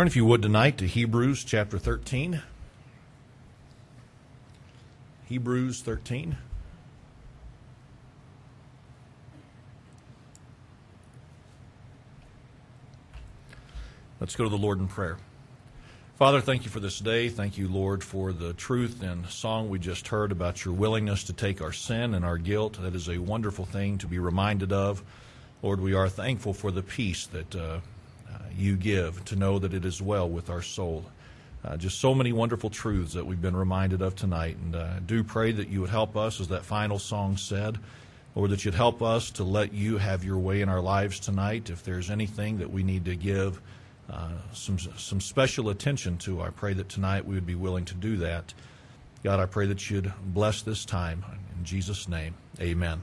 Turn, if you would, tonight to Hebrews chapter 13. Hebrews 13. Let's go to the Lord in prayer. Father, thank you for this day. Thank you, Lord, for the truth and song we just heard about your willingness to take our sin and our guilt. That is a wonderful thing to be reminded of. Lord, we are thankful for the peace that uh, you give to know that it is well with our soul. Uh, just so many wonderful truths that we've been reminded of tonight. And uh, do pray that you would help us, as that final song said, Lord, that you'd help us to let you have your way in our lives tonight. If there's anything that we need to give, uh, some some special attention to. I pray that tonight we would be willing to do that. God, I pray that you'd bless this time. In Jesus' name, amen.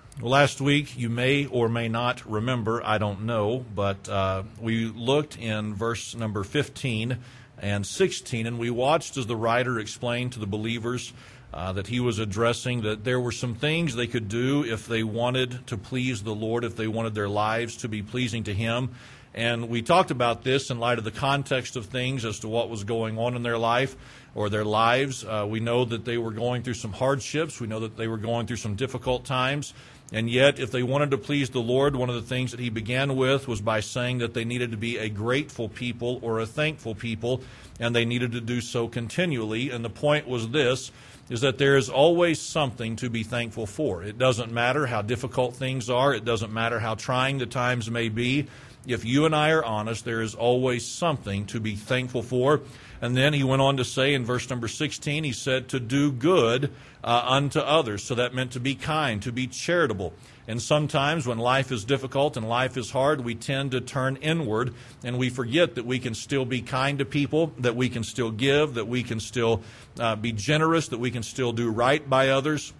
Well, last week, you may or may not remember, I don't know, but uh, we looked in verse number 15 and 16, and we watched as the writer explained to the believers uh, that he was addressing that there were some things they could do if they wanted to please the Lord, if they wanted their lives to be pleasing to Him. And we talked about this in light of the context of things as to what was going on in their life or their lives. Uh, we know that they were going through some hardships. We know that they were going through some difficult times. And yet, if they wanted to please the Lord, one of the things that he began with was by saying that they needed to be a grateful people or a thankful people, and they needed to do so continually. And the point was this is that there is always something to be thankful for. It doesn't matter how difficult things are, it doesn't matter how trying the times may be. If you and I are honest, there is always something to be thankful for. And then he went on to say in verse number 16, he said, to do good uh, unto others. So that meant to be kind, to be charitable. And sometimes when life is difficult and life is hard, we tend to turn inward and we forget that we can still be kind to people, that we can still give, that we can still uh, be generous, that we can still do right by others.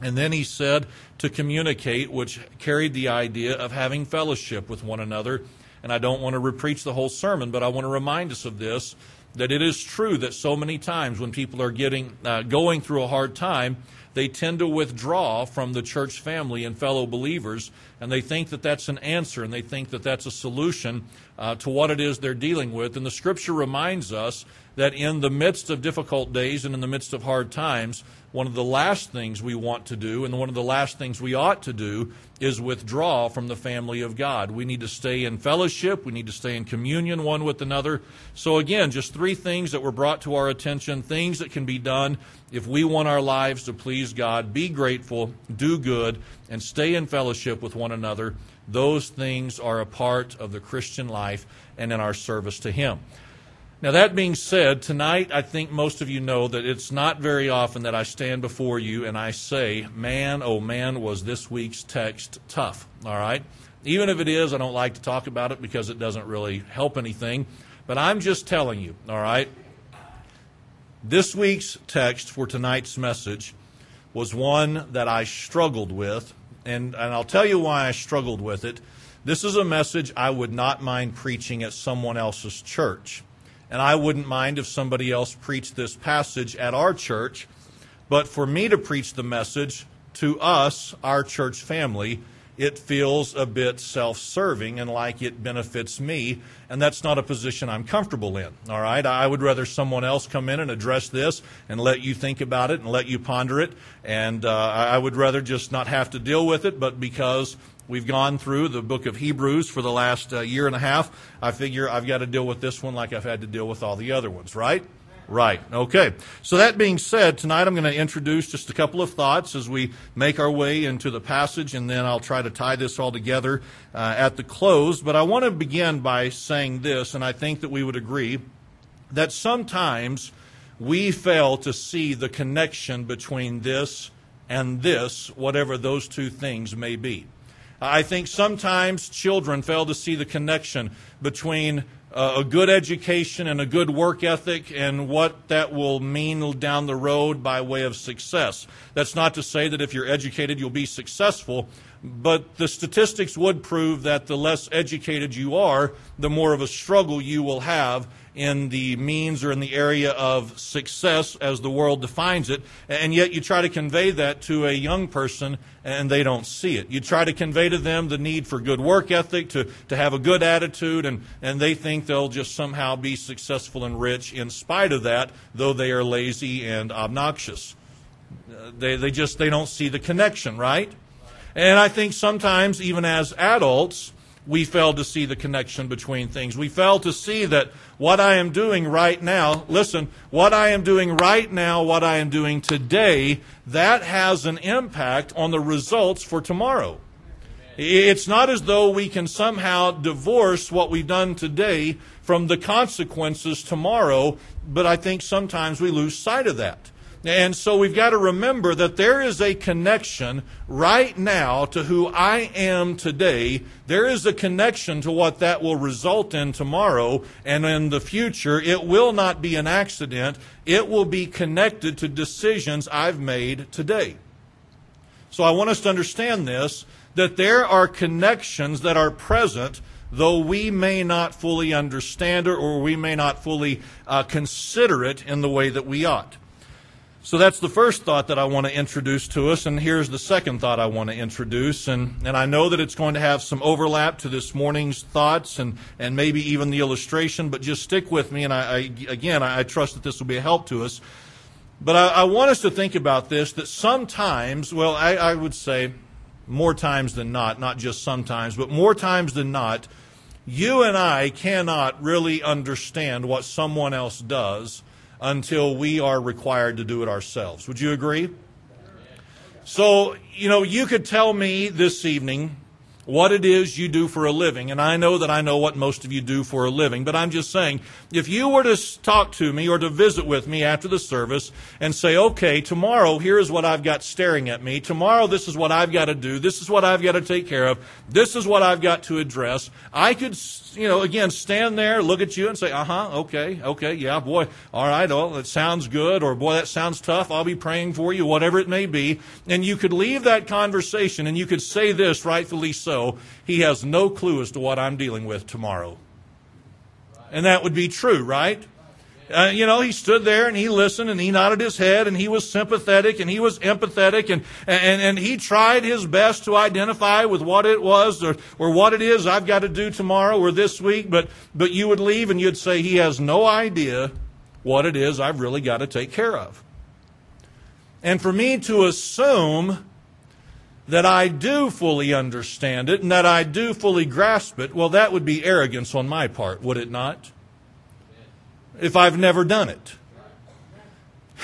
And then he said to communicate, which carried the idea of having fellowship with one another. And I don't want to repreach the whole sermon, but I want to remind us of this that it is true that so many times when people are getting uh, going through a hard time, they tend to withdraw from the church family and fellow believers, and they think that that's an answer and they think that that's a solution uh, to what it is they're dealing with. And the scripture reminds us that in the midst of difficult days and in the midst of hard times, one of the last things we want to do and one of the last things we ought to do is withdraw from the family of God. We need to stay in fellowship, we need to stay in communion one with another. So, again, just three things that were brought to our attention, things that can be done if we want our lives to please God. Be grateful, do good, and stay in fellowship with one another. Those things are a part of the Christian life and in our service to Him. Now, that being said, tonight I think most of you know that it's not very often that I stand before you and I say, man, oh man, was this week's text tough. All right? Even if it is, I don't like to talk about it because it doesn't really help anything. But I'm just telling you, all right? This week's text for tonight's message was one that I struggled with, and, and I'll tell you why I struggled with it. This is a message I would not mind preaching at someone else's church. And I wouldn't mind if somebody else preached this passage at our church. But for me to preach the message to us, our church family, it feels a bit self serving and like it benefits me. And that's not a position I'm comfortable in. All right? I would rather someone else come in and address this and let you think about it and let you ponder it. And uh, I would rather just not have to deal with it, but because We've gone through the book of Hebrews for the last uh, year and a half. I figure I've got to deal with this one like I've had to deal with all the other ones, right? Right. Okay. So that being said, tonight I'm going to introduce just a couple of thoughts as we make our way into the passage, and then I'll try to tie this all together uh, at the close. But I want to begin by saying this, and I think that we would agree that sometimes we fail to see the connection between this and this, whatever those two things may be. I think sometimes children fail to see the connection between uh, a good education and a good work ethic and what that will mean down the road by way of success. That's not to say that if you're educated, you'll be successful, but the statistics would prove that the less educated you are, the more of a struggle you will have in the means or in the area of success as the world defines it, and yet you try to convey that to a young person and they don't see it. You try to convey to them the need for good work ethic, to, to have a good attitude, and, and they think they'll just somehow be successful and rich in spite of that, though they are lazy and obnoxious. Uh, they, they just they don't see the connection, right? And I think sometimes, even as adults, we fail to see the connection between things. We fail to see that what I am doing right now, listen, what I am doing right now, what I am doing today, that has an impact on the results for tomorrow. It's not as though we can somehow divorce what we've done today from the consequences tomorrow, but I think sometimes we lose sight of that. And so we've got to remember that there is a connection right now to who I am today. There is a connection to what that will result in tomorrow and in the future. It will not be an accident. It will be connected to decisions I've made today. So I want us to understand this that there are connections that are present though we may not fully understand it or we may not fully uh, consider it in the way that we ought. So that's the first thought that I want to introduce to us, and here's the second thought I want to introduce. And, and I know that it's going to have some overlap to this morning's thoughts and, and maybe even the illustration, but just stick with me. And I, I again, I trust that this will be a help to us. But I, I want us to think about this that sometimes, well, I, I would say more times than not, not just sometimes, but more times than not, you and I cannot really understand what someone else does until we are required to do it ourselves. Would you agree? So, you know, you could tell me this evening what it is you do for a living. And I know that I know what most of you do for a living, but I'm just saying, if you were to talk to me or to visit with me after the service and say, okay, tomorrow, here's what I've got staring at me. Tomorrow, this is what I've got to do. This is what I've got to take care of. This is what I've got to address. I could, you know, again, stand there, look at you and say, uh huh, okay, okay, yeah, boy, all right, oh, that sounds good, or boy, that sounds tough. I'll be praying for you, whatever it may be. And you could leave that conversation and you could say this, rightfully so he has no clue as to what I'm dealing with tomorrow. And that would be true, right? Uh, you know, he stood there and he listened and he nodded his head and he was sympathetic and he was empathetic and, and, and he tried his best to identify with what it was or, or what it is I've got to do tomorrow or this week. But, but you would leave and you'd say he has no idea what it is I've really got to take care of. And for me to assume that I do fully understand it and that I do fully grasp it, well, that would be arrogance on my part, would it not? If I've never done it.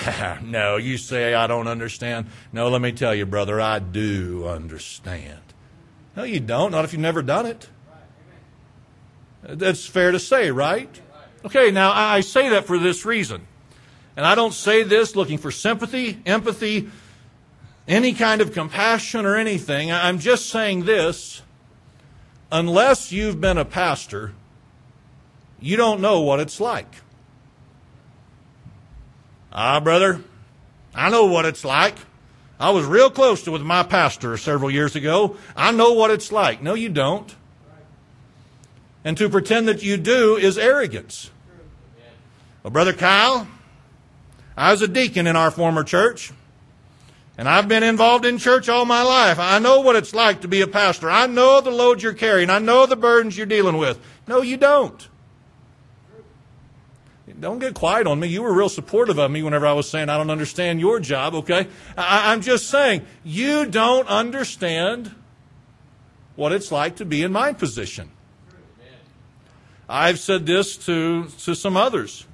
no, you say I don't understand. No, let me tell you, brother, I do understand. No, you don't. Not if you've never done it. That's fair to say, right? Okay, now I say that for this reason. And I don't say this looking for sympathy, empathy, any kind of compassion or anything. I'm just saying this unless you've been a pastor, you don't know what it's like. Ah, brother, I know what it's like. I was real close to with my pastor several years ago. I know what it's like. No, you don't. And to pretend that you do is arrogance. Well, Brother Kyle, I was a deacon in our former church. And I've been involved in church all my life. I know what it's like to be a pastor. I know the load you're carrying. I know the burdens you're dealing with. No, you don't. Don't get quiet on me. You were real supportive of me whenever I was saying I don't understand your job, okay? I, am just saying, you don't understand what it's like to be in my position. I've said this to, to some others.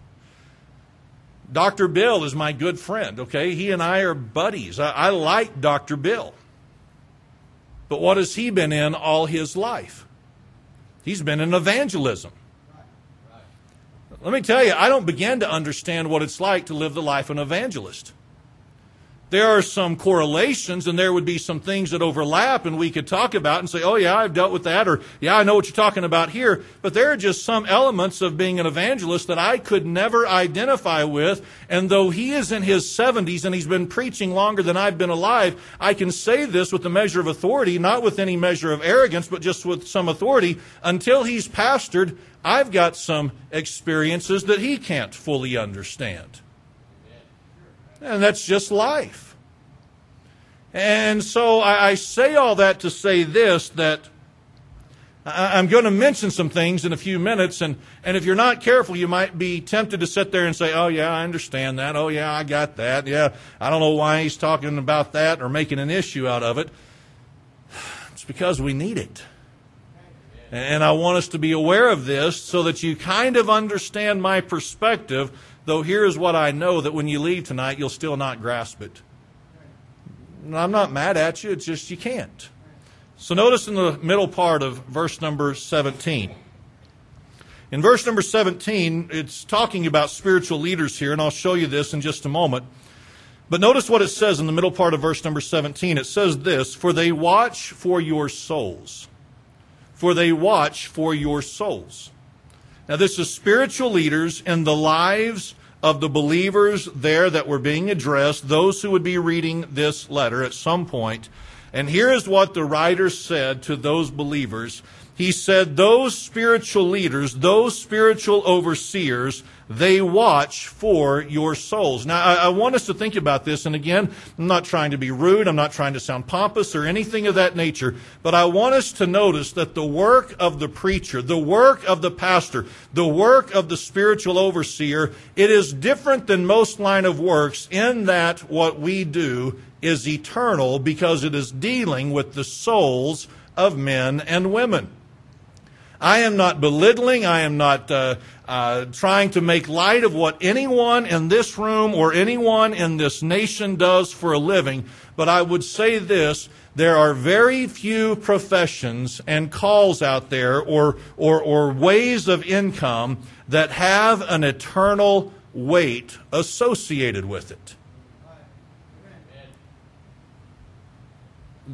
Dr. Bill is my good friend, okay? He and I are buddies. I, I like Dr. Bill. But what has he been in all his life? He's been in evangelism. Let me tell you, I don't begin to understand what it's like to live the life of an evangelist. There are some correlations and there would be some things that overlap and we could talk about and say, oh yeah, I've dealt with that or yeah, I know what you're talking about here. But there are just some elements of being an evangelist that I could never identify with. And though he is in his 70s and he's been preaching longer than I've been alive, I can say this with a measure of authority, not with any measure of arrogance, but just with some authority. Until he's pastored, I've got some experiences that he can't fully understand. And that's just life. And so I, I say all that to say this that I, I'm going to mention some things in a few minutes, and, and if you're not careful, you might be tempted to sit there and say, Oh, yeah, I understand that. Oh, yeah, I got that. Yeah, I don't know why he's talking about that or making an issue out of it. It's because we need it. And I want us to be aware of this so that you kind of understand my perspective Though here's what I know that when you leave tonight, you'll still not grasp it. I'm not mad at you, it's just you can't. So notice in the middle part of verse number 17. In verse number 17, it's talking about spiritual leaders here, and I'll show you this in just a moment. But notice what it says in the middle part of verse number 17. It says this For they watch for your souls. For they watch for your souls. Now, this is spiritual leaders in the lives of the believers there that were being addressed, those who would be reading this letter at some point. And here is what the writer said to those believers. He said, Those spiritual leaders, those spiritual overseers, they watch for your souls. Now, I, I, want us to think about this, and again, I'm not trying to be rude, I'm not trying to sound pompous or anything of that nature, but I want us to notice that the work of the preacher, the work of the pastor, the work of the spiritual overseer, it is different than most line of works in that what we do is eternal because it is dealing with the souls of men and women. I am not belittling. I am not uh, uh, trying to make light of what anyone in this room or anyone in this nation does for a living. But I would say this there are very few professions and calls out there or, or, or ways of income that have an eternal weight associated with it.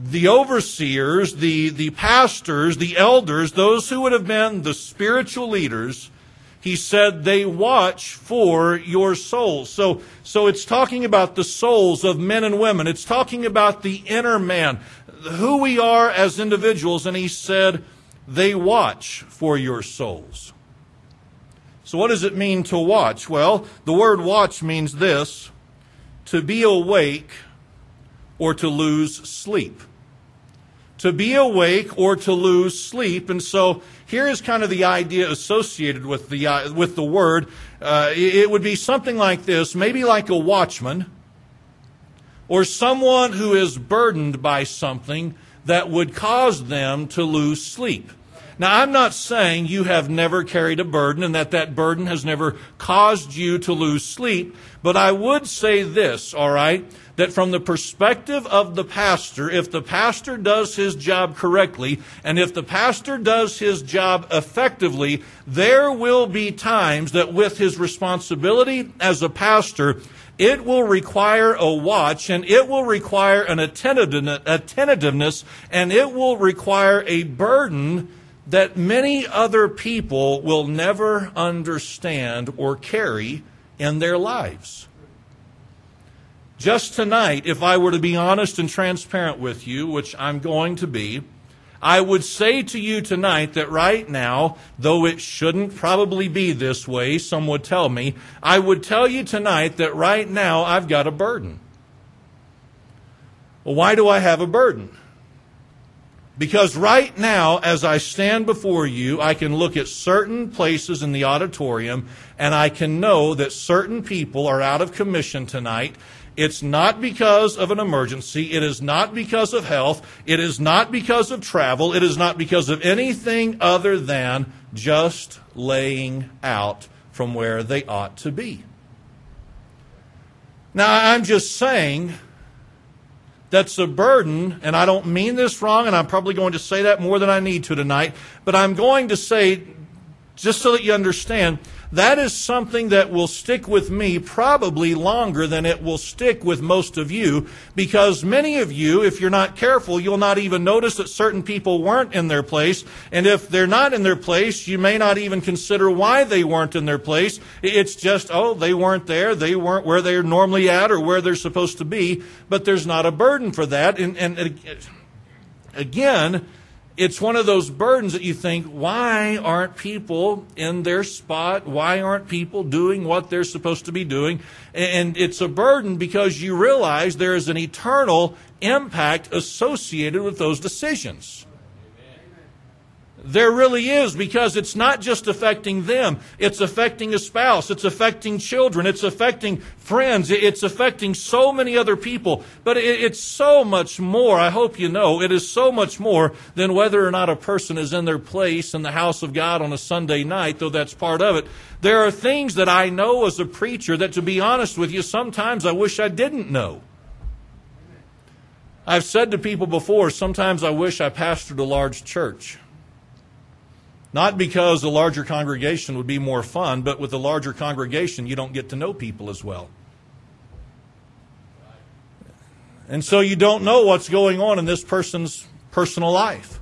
The overseers, the, the pastors, the elders, those who would have been the spiritual leaders, he said they watch for your souls. So, so it's talking about the souls of men and women. It's talking about the inner man, who we are as individuals. And he said they watch for your souls. So what does it mean to watch? Well, the word watch means this, to be awake or to lose sleep. To be awake or to lose sleep. And so here is kind of the idea associated with the, uh, with the word. Uh, it would be something like this, maybe like a watchman or someone who is burdened by something that would cause them to lose sleep. Now, I'm not saying you have never carried a burden and that that burden has never caused you to lose sleep, but I would say this, all right? That from the perspective of the pastor, if the pastor does his job correctly, and if the pastor does his job effectively, there will be times that with his responsibility as a pastor, it will require a watch and it will require an attentiveness and it will require a burden that many other people will never understand or carry in their lives. Just tonight, if I were to be honest and transparent with you, which I'm going to be, I would say to you tonight that right now, though it shouldn't probably be this way, some would tell me, I would tell you tonight that right now I've got a burden. Well, why do I have a burden? Because right now, as I stand before you, I can look at certain places in the auditorium and I can know that certain people are out of commission tonight. It's not because of an emergency. It is not because of health. It is not because of travel. It is not because of anything other than just laying out from where they ought to be. Now, I'm just saying that's a burden, and I don't mean this wrong, and I'm probably going to say that more than I need to tonight, but I'm going to say, just so that you understand, that is something that will stick with me probably longer than it will stick with most of you because many of you, if you're not careful, you'll not even notice that certain people weren't in their place. And if they're not in their place, you may not even consider why they weren't in their place. It's just, oh, they weren't there. They weren't where they're normally at or where they're supposed to be. But there's not a burden for that. And, and uh, again, it's one of those burdens that you think, why aren't people in their spot? Why aren't people doing what they're supposed to be doing? And it's a burden because you realize there is an eternal impact associated with those decisions. There really is because it's not just affecting them. It's affecting a spouse. It's affecting children. It's affecting friends. It's affecting so many other people. But it's so much more. I hope you know it is so much more than whether or not a person is in their place in the house of God on a Sunday night, though that's part of it. There are things that I know as a preacher that, to be honest with you, sometimes I wish I didn't know. I've said to people before, sometimes I wish I pastored a large church. Not because a larger congregation would be more fun, but with a larger congregation, you don't get to know people as well. And so you don't know what's going on in this person's personal life.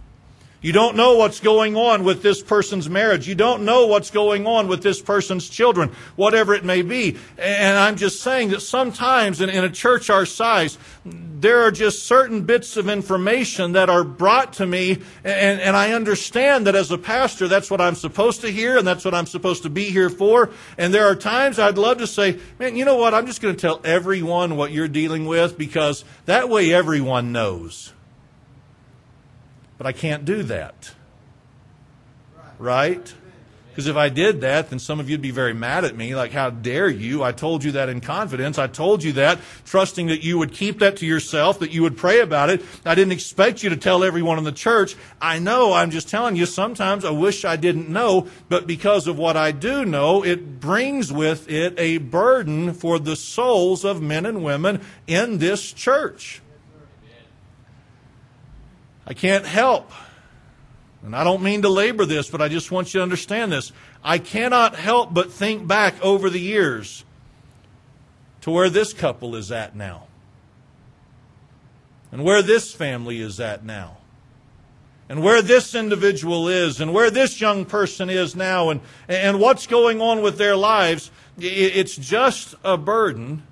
You don't know what's going on with this person's marriage. You don't know what's going on with this person's children, whatever it may be. And I'm just saying that sometimes in, in, a church our size, there are just certain bits of information that are brought to me, and, and I understand that as a pastor, that's what I'm supposed to hear, and that's what I'm supposed to be here for. And there are times I'd love to say, man, you know what? I'm just going to tell everyone what you're dealing with because that way everyone knows. But I can't do that. Right? Because if I did that, then some of you'd be very mad at me, like, how dare you? I told you that in confidence. I told you that, trusting that you would keep that to yourself, that you would pray about it. I didn't expect you to tell everyone in the church. I know, I'm just telling you, sometimes I wish I didn't know, but because of what I do know, it brings with it a burden for the souls of men and women in this church. I can't help. And I don't mean to labor this, but I just want you to understand this. I cannot help but think back over the years to where this couple is at now. And where this family is at now. And where this individual is, and where this young person is now, and, and what's going on with their lives. It's just a burden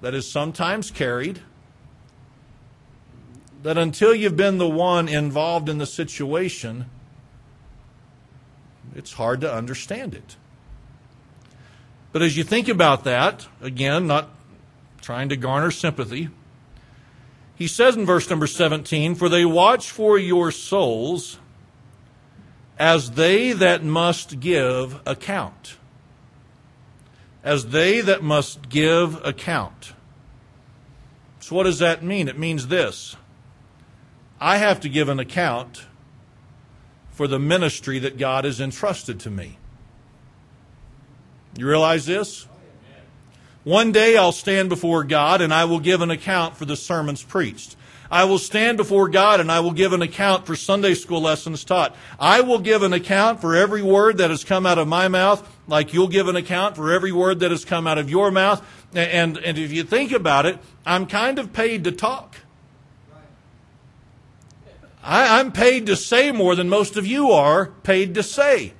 that is sometimes carried that until you've been the one involved in the situation, it's hard to understand it. But as you think about that, again, not trying to garner sympathy, he says in verse number 17, For they watch for your souls as they that must give account. As they that must give account. So, what does that mean? It means this I have to give an account for the ministry that God has entrusted to me. You realize this? One day I'll stand before God and I will give an account for the sermons preached. I will stand before God and I will give an account for Sunday school lessons taught. I will give an account for every word that has come out of my mouth, like you'll give an account for every word that has come out of your mouth. And, and if you think about it, I'm kind of paid to talk. I, am paid to say more than most of you are paid to say.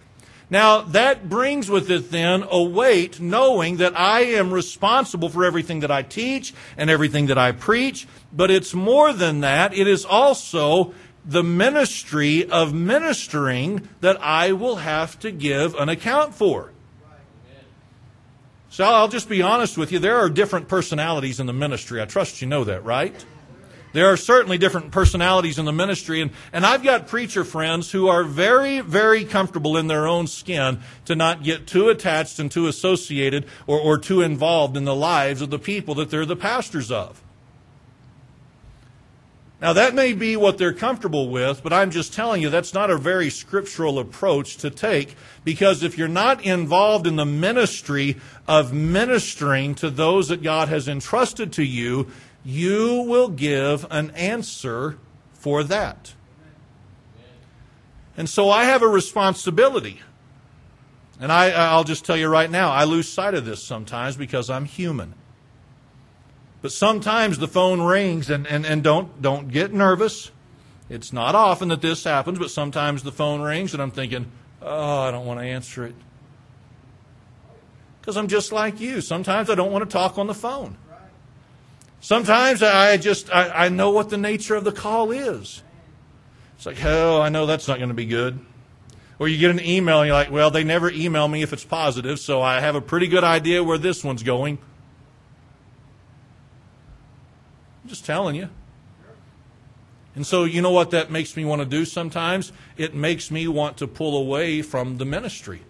Now, that brings with it then a weight knowing that I am responsible for everything that I teach and everything that I preach. But it's more than that. It is also the ministry of ministering that I will have to give an account for. So I'll just be honest with you. There are different personalities in the ministry. I trust you know that, right? There are certainly different personalities in the ministry, and, and I've got preacher friends who are very, very comfortable in their own skin to not get too attached and too associated or, or too involved in the lives of the people that they're the pastors of. Now, that may be what they're comfortable with, but I'm just telling you that's not a very scriptural approach to take because if you're not involved in the ministry of ministering to those that God has entrusted to you, you will give an answer for that. And so I have a responsibility. And I, I'll just tell you right now, I lose sight of this sometimes because I'm human. But sometimes the phone rings, and, and, and don't, don't get nervous. It's not often that this happens, but sometimes the phone rings, and I'm thinking, oh, I don't want to answer it. Because I'm just like you. Sometimes I don't want to talk on the phone. Sometimes I just, I, I know what the nature of the call is. It's like, oh, I know that's not going to be good. Or you get an email and you're like, well, they never email me if it's positive, so I have a pretty good idea where this one's going. I'm just telling you. And so, you know what that makes me want to do sometimes? It makes me want to pull away from the ministry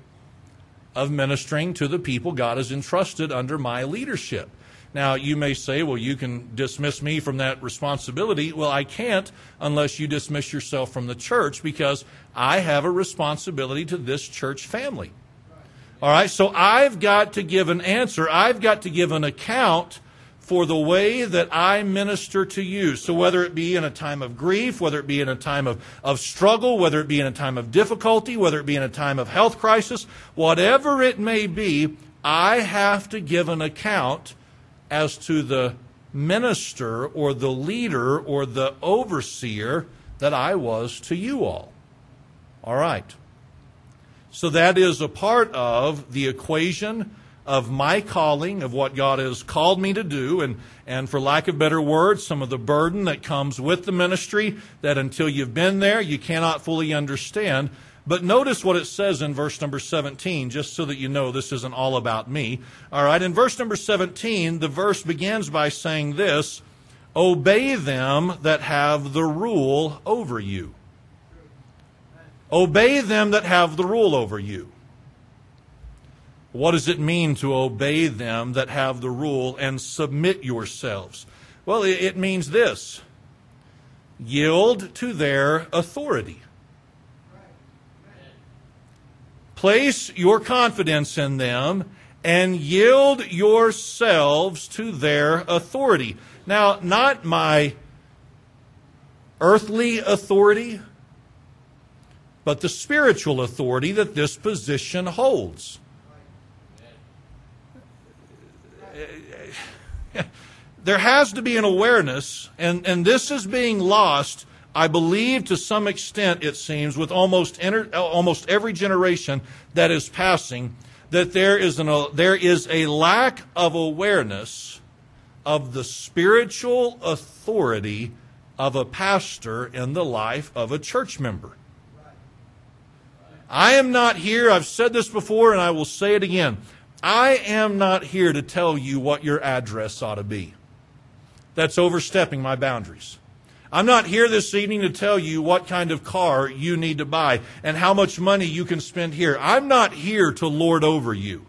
of ministering to the people God has entrusted under my leadership. Now, you may say, well, you can dismiss me from that responsibility. Well, I can't unless you dismiss yourself from the church because I have a responsibility to this church family. All right, so I've got to give an answer. I've got to give an account for the way that I minister to you. So, whether it be in a time of grief, whether it be in a time of, of struggle, whether it be in a time of difficulty, whether it be in a time of health crisis, whatever it may be, I have to give an account as to the minister or the leader or the overseer that I was to you all. All right. So that is a part of the equation of my calling, of what God has called me to do, and, and for lack of better words, some of the burden that comes with the ministry that until you've been there, you cannot fully understand. But notice what it says in verse number 17, just so that you know this isn't all about me. All right, in verse number 17, the verse begins by saying this Obey them that have the rule over you. Obey them that have the rule over you. What does it mean to obey them that have the rule and submit yourselves? Well, it means this yield to their authority. Place your confidence in them and yield yourselves to their authority. Now, not my earthly authority, but the spiritual authority that this position holds. There has to be an awareness, and, and this is being lost I believe to some extent, it seems, with almost, almost every generation that is passing, that there is, an, there is a lack of awareness of the spiritual authority of a pastor in the life of a church member. I am not here, I've said this before and I will say it again. I am not here to tell you what your address ought to be. That's overstepping my boundaries. I'm not here this evening to tell you what kind of car you need to buy and how much money you can spend here. I'm not here to lord over you.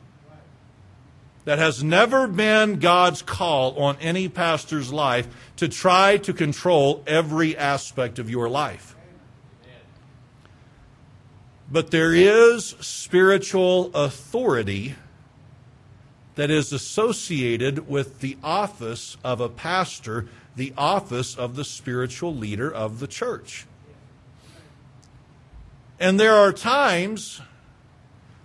That has never been God's call on any pastor's life to try to control every aspect of your life. But there is spiritual authority that is associated with the office of a pastor the office of the spiritual leader of the church. And there are times,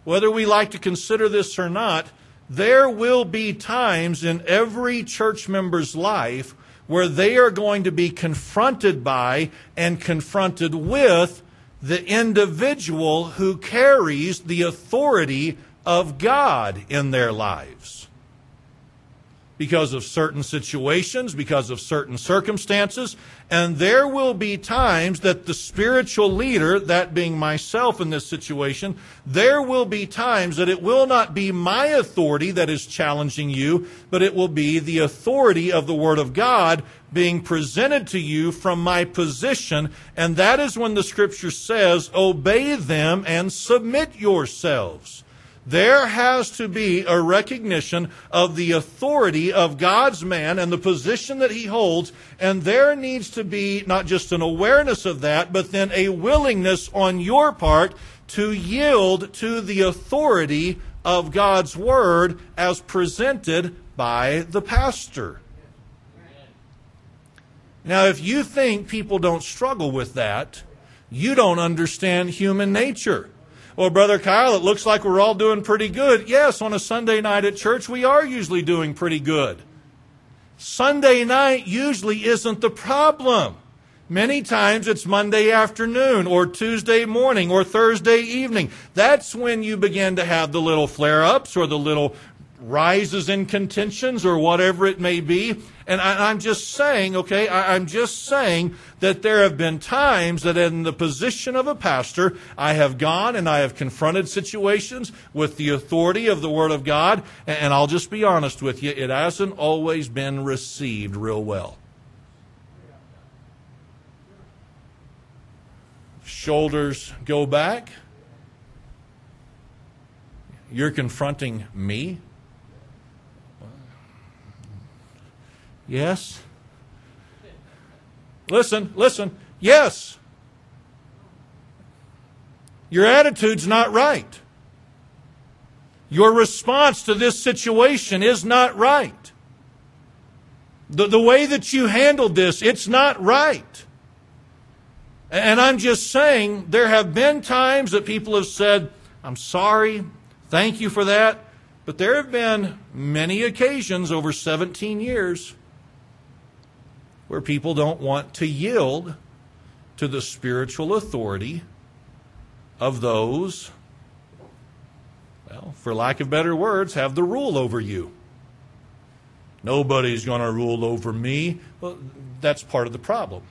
whether we like to consider this or not, there will be times in every church member's life where they are going to be confronted by and confronted with the individual who carries the authority of God in their lives because of certain situations, because of certain circumstances. And there will be times that the spiritual leader, that being myself in this situation, there will be times that it will not be my authority that is challenging you, but it will be the authority of the Word of God being presented to you from my position. And that is when the Scripture says, Obey them and submit yourselves. There has to be a recognition of the authority of God's man and the position that he holds, and there needs to be not just an awareness of that, but then a willingness on your part to yield to the authority of God's word as presented by the pastor. Now, if you think people don't struggle with that, you don't understand human nature. Well, Brother Kyle, it looks like we're all doing pretty good. Yes, on a Sunday night at church, we are usually doing pretty good. Sunday night usually isn't the problem. Many times it's Monday afternoon or Tuesday morning or Thursday evening. That's when you begin to have the little flare ups or the little rises in contentions or whatever it may be. And I, am just saying, okay, I, I'm just saying that there have been times that in the position of a pastor, I have gone and I have confronted situations with the authority of the Word of God. And I'll just be honest with you, it hasn't always been received real well. Shoulders go back. You're confronting me Yes. Listen, listen. Yes. Your attitude's not right. Your response to this situation is not right. The, the way that you handled this, it's not right. And I'm just saying, there have been times that people have said, I'm sorry, thank you for that. But there have been many occasions over 17 years where people don't want to yield to the spiritual authority of those, well, for lack of better words, have the rule over you. Nobody's going to rule over me. Well, that's part of the problem.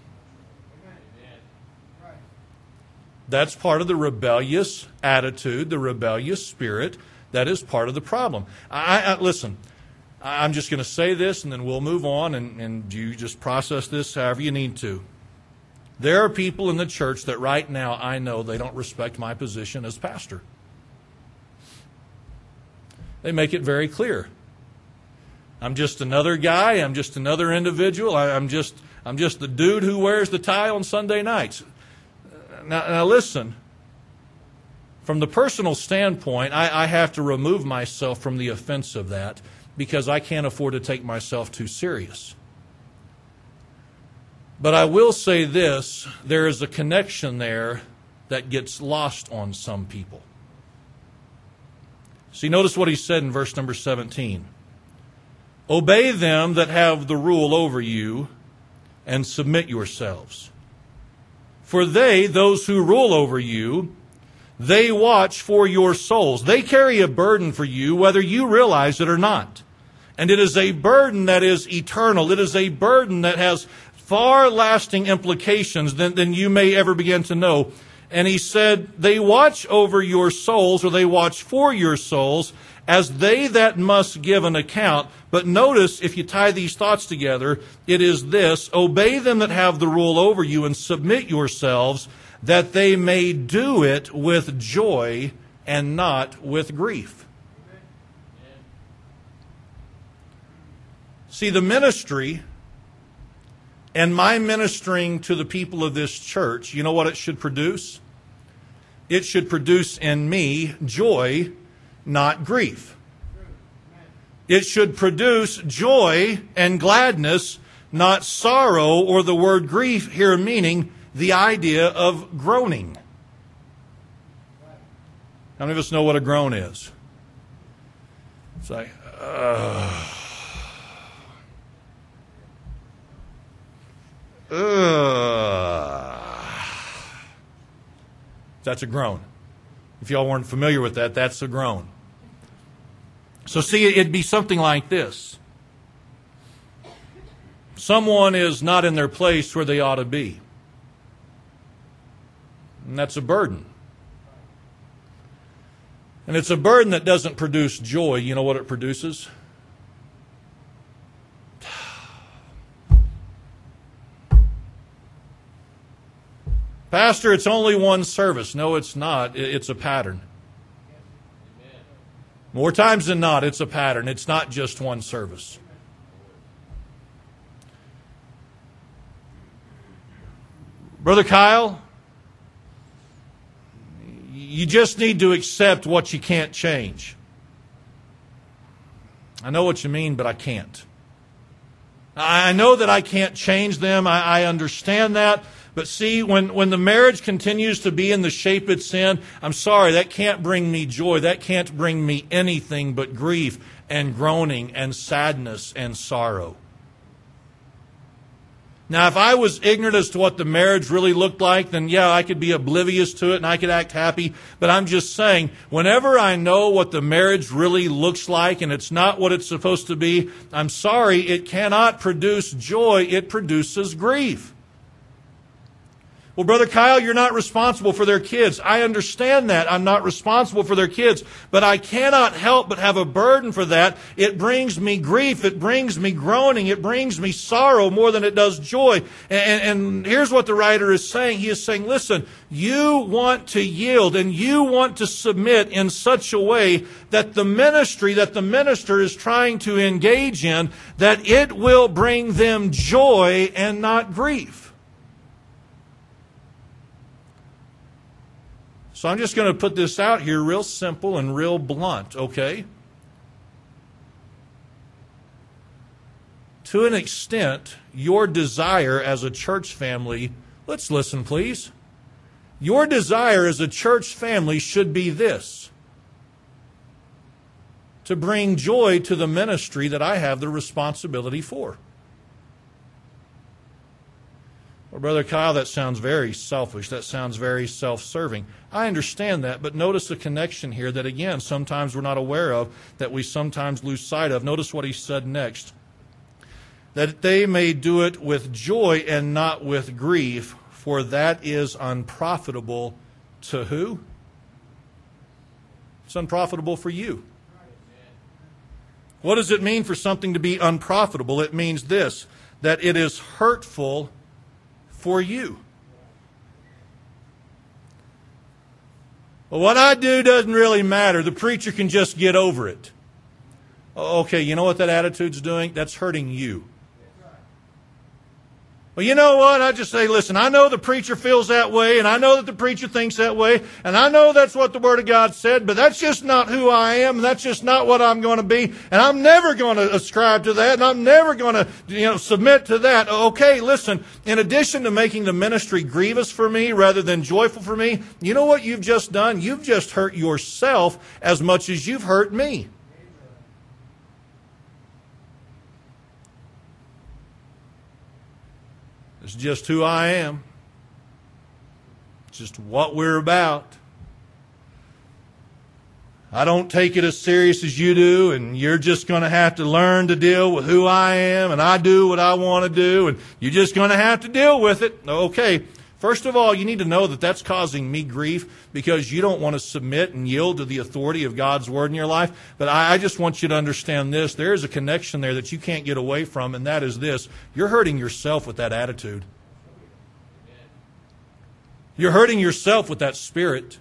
That's part of the rebellious attitude, the rebellious spirit. That is part of the problem. I, I listen. I'm just going to say this and then we'll move on and, and you just process this however you need to. There are people in the church that right now I know they don't respect my position as pastor. They make it very clear. I'm just another guy. I'm just another individual. I, am just I'm just the dude who wears the tie on Sunday nights. Now, now listen. From the personal standpoint, I, I have to remove myself from the offense of that because I can't afford to take myself too serious. But I will say this there is a connection there that gets lost on some people. See, notice what he said in verse number 17 Obey them that have the rule over you, and submit yourselves. For they, those who rule over you, they watch for your souls. They carry a burden for you, whether you realize it or not. And it is a burden that is eternal. It is a burden that has far lasting implications than, than you may ever begin to know. And he said, They watch over your souls, or they watch for your souls, as they that must give an account. But notice, if you tie these thoughts together, it is this Obey them that have the rule over you, and submit yourselves, that they may do it with joy and not with grief. See, the ministry and my ministering to the people of this church, you know what it should produce? It should produce in me joy, not grief. It should produce joy and gladness, not sorrow or the word grief here meaning the idea of groaning. How many of us know what a groan is? It's like, That's a groan. If y'all weren't familiar with that, that's a groan. So, see, it'd be something like this someone is not in their place where they ought to be. And that's a burden. And it's a burden that doesn't produce joy. You know what it produces? Pastor, it's only one service. No, it's not. It's a pattern. More times than not, it's a pattern. It's not just one service. Brother Kyle, you just need to accept what you can't change. I know what you mean, but I can't. I know that I can't change them. I, understand that. But see, when, when the marriage continues to be in the shape it's in, I'm sorry, that can't bring me joy. That can't bring me anything but grief and groaning and sadness and sorrow. Now, if I was ignorant as to what the marriage really looked like, then yeah, I could be oblivious to it and I could act happy. But I'm just saying, whenever I know what the marriage really looks like and it's not what it's supposed to be, I'm sorry, it cannot produce joy. It produces grief. Well, Brother Kyle, you're not responsible for their kids. I understand that. I'm not responsible for their kids, but I cannot help but have a burden for that. It brings me grief. It brings me groaning. It brings me sorrow more than it does joy. And, and here's what the writer is saying. He is saying, listen, you want to yield and you want to submit in such a way that the ministry that the minister is trying to engage in, that it will bring them joy and not grief. So I'm just going to put this out here real simple and real blunt, okay? To an extent, your desire as a church family, let's listen, please. Your desire as a church family should be this to bring joy to the ministry that I have the responsibility for. Well, Brother Kyle, that sounds very selfish. That sounds very self serving. I understand that, but notice the connection here that, again, sometimes we're not aware of, that we sometimes lose sight of. Notice what he said next that they may do it with joy and not with grief, for that is unprofitable to who? It's unprofitable for you. What does it mean for something to be unprofitable? It means this that it is hurtful for you. Well, what I do doesn't really matter. The preacher can just get over it. Okay, you know what that attitude's doing? That's hurting you. Well, you know what? I just say, listen, I know the preacher feels that way, and I know that the preacher thinks that way, and I know that's what the Word of God said, but that's just not who I am, and that's just not what I'm going to be, and I'm never going to ascribe to that, and I'm never going to, you know, submit to that. Okay, listen, in addition to making the ministry grievous for me rather than joyful for me, you know what you've just done? You've just hurt yourself as much as you've hurt me. It's just who I am. It's just what we're about. I don't take it as serious as you do, and you're just going to have to learn to deal with who I am, and I do what I want to do, and you're just going to have to deal with it. Okay, First of all, you need to know that that's causing me grief because you don't want to submit and yield to the authority of God's word in your life. But I, just want you to understand this. There is a connection there that you can't get away from, and that is this. You're hurting yourself with that attitude. You're hurting yourself with that spirit.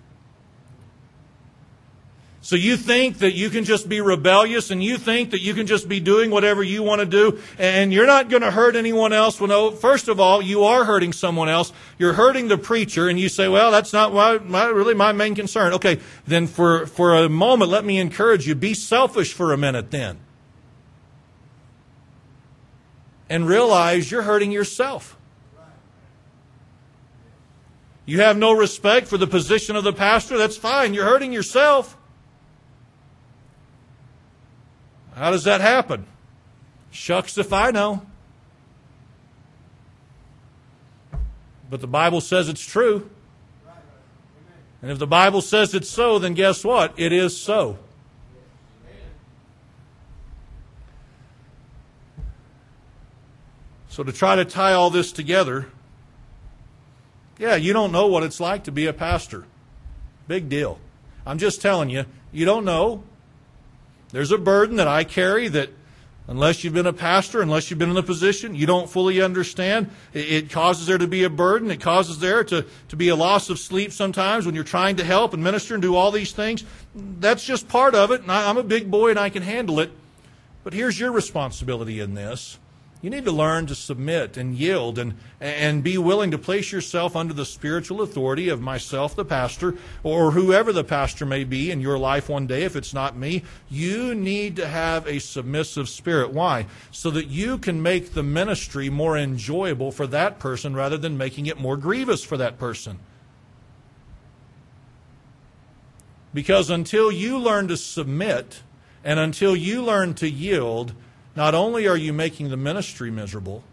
So you think that you can just be rebellious and you think that you can just be doing whatever you want to do and you're not going to hurt anyone else. Well, no, first of all, you are hurting someone else. You're hurting the preacher and you say, well, that's not my, my, really my main concern. Okay, then for, for a moment, let me encourage you, be selfish for a minute then. And realize you're hurting yourself. You have no respect for the position of the pastor, that's fine. You're hurting yourself. How does that happen? Shucks if I know. But the Bible says it's true. And if the Bible says it's so, then guess what? It is so. So, to try to tie all this together, yeah, you don't know what it's like to be a pastor. Big deal. I'm just telling you, you don't know. There's a burden that I carry that unless you've been a pastor, unless you've been in the position, you don't fully understand. It, causes there to be a burden. It causes there to, to be a loss of sleep sometimes when you're trying to help and minister and do all these things. That's just part of it, and I, I'm a big boy and I can handle it. But here's your responsibility in this You need to learn to submit and yield and, and be willing to place yourself under the spiritual authority of myself, the pastor, or whoever the pastor may be in your life one day, if it's not me. You need to have a submissive spirit. Why? So that you can make the ministry more enjoyable for that person rather than making it more grievous for that person. Because until you learn to submit and until you learn to yield, not only are you making the ministry miserable,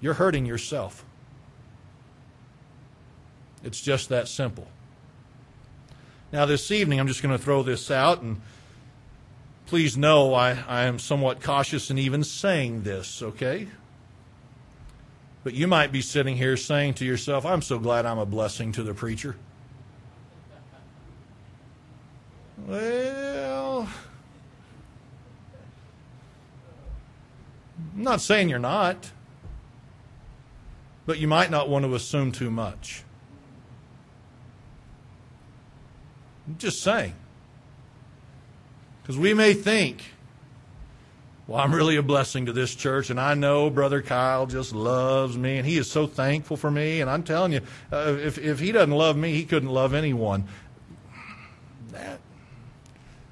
you're hurting yourself. It's just that simple. Now, this evening, I'm just going to throw this out, and please know I, I am somewhat cautious in even saying this, okay? But you might be sitting here saying to yourself, I'm so glad I'm a blessing to the preacher. Well, I'm not saying you're not, but you might not want to assume too much. I'm just saying. Because we may think, well, I'm really a blessing to this church, and I know Brother Kyle just loves me, and he is so thankful for me. And I'm telling you, uh, if, if he doesn't love me, he couldn't love anyone. That,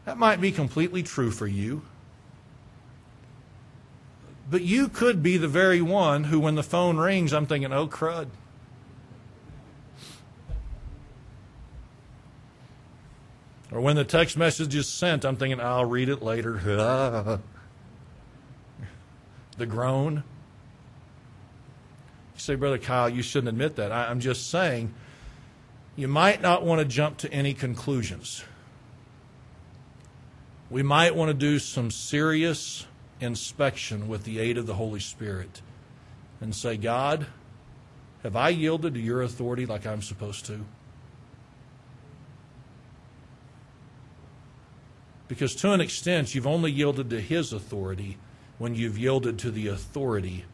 that might be completely true for you. But you could be the very one who, when the phone rings, I'm thinking, oh, crud. Or when the text message is sent, I'm thinking, I'll read it later. the groan. You say, Brother Kyle, you shouldn't admit that. I'm just saying, you might not want to jump to any conclusions. We might want to do some serious inspection with the aid of the Holy Spirit and say, God, have I yielded to your authority like I'm supposed to? Because to an extent, you've only yielded to his authority when you've yielded to the authority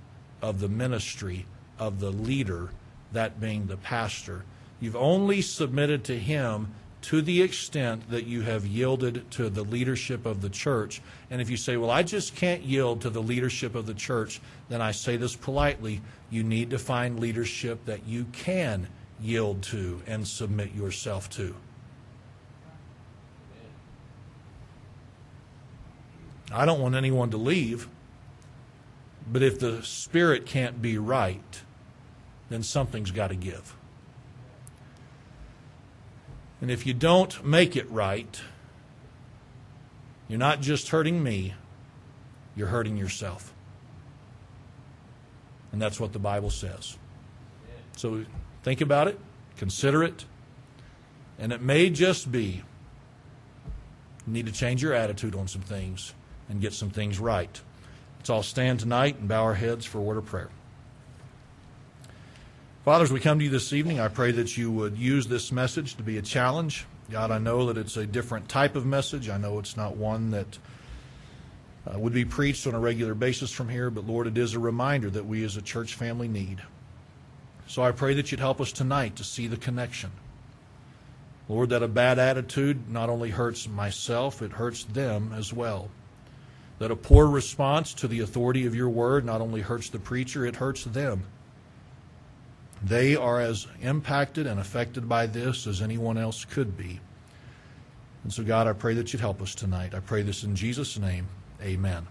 of the ministry of the leader, that being the pastor. You've only submitted to him to the extent that you have yielded to the leadership of the church. And if you say, well, I just can't yield to the leadership of the church, then I say this politely you need to find leadership that you can yield to and submit yourself to. I don't want anyone to leave, but if the spirit can't be right, then something's got to give. And if you don't make it right, you're not just hurting me, you're hurting yourself. And that's what the Bible says. So think about it, consider it, and it may just be you need to change your attitude on some things and get some things right. Let's all stand tonight and bow our heads for a word of prayer. Father, as we come to you this evening, I pray that you would use this message to be a challenge. God, I know that it's a different type of message. I know it's not one that uh, would be preached on a regular basis from here, but Lord, it is a reminder that we as a church family need. So I pray that you'd help us tonight to see the connection. Lord, that a bad attitude not only hurts myself, it hurts them as well. That a poor response to the authority of your word not only hurts the preacher, it hurts them. They are as impacted and affected by this as anyone else could be. And so, God, I pray that you'd help us tonight. I pray this in Jesus' name. Amen.